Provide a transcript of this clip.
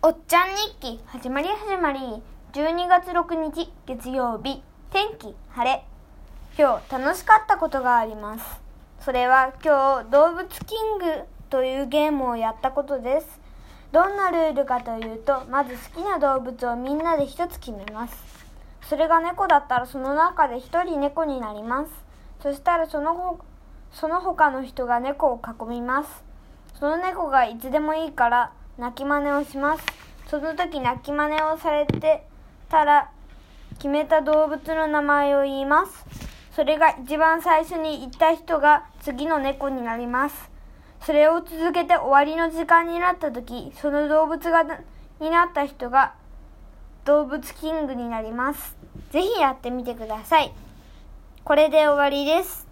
おっちゃん日記始まり始まり。12月6日月曜日。天気晴れ。今日楽しかったことがあります。それは今日動物キングというゲームをやったことです。どんなルールかというとまず好きな動物をみんなで一つ決めます。それが猫だったらその中で一人猫になります。そしたらそのほその他の人が猫を囲みます。その猫がいつでもいいから泣き真似をします。その時泣き真似をされてたら決めた動物の名前を言います。それが一番最初に言った人が次の猫になります。それを続けて終わりの時間になった時その動物がになった人が動物キングになります。ぜひやってみてください。これで終わりです。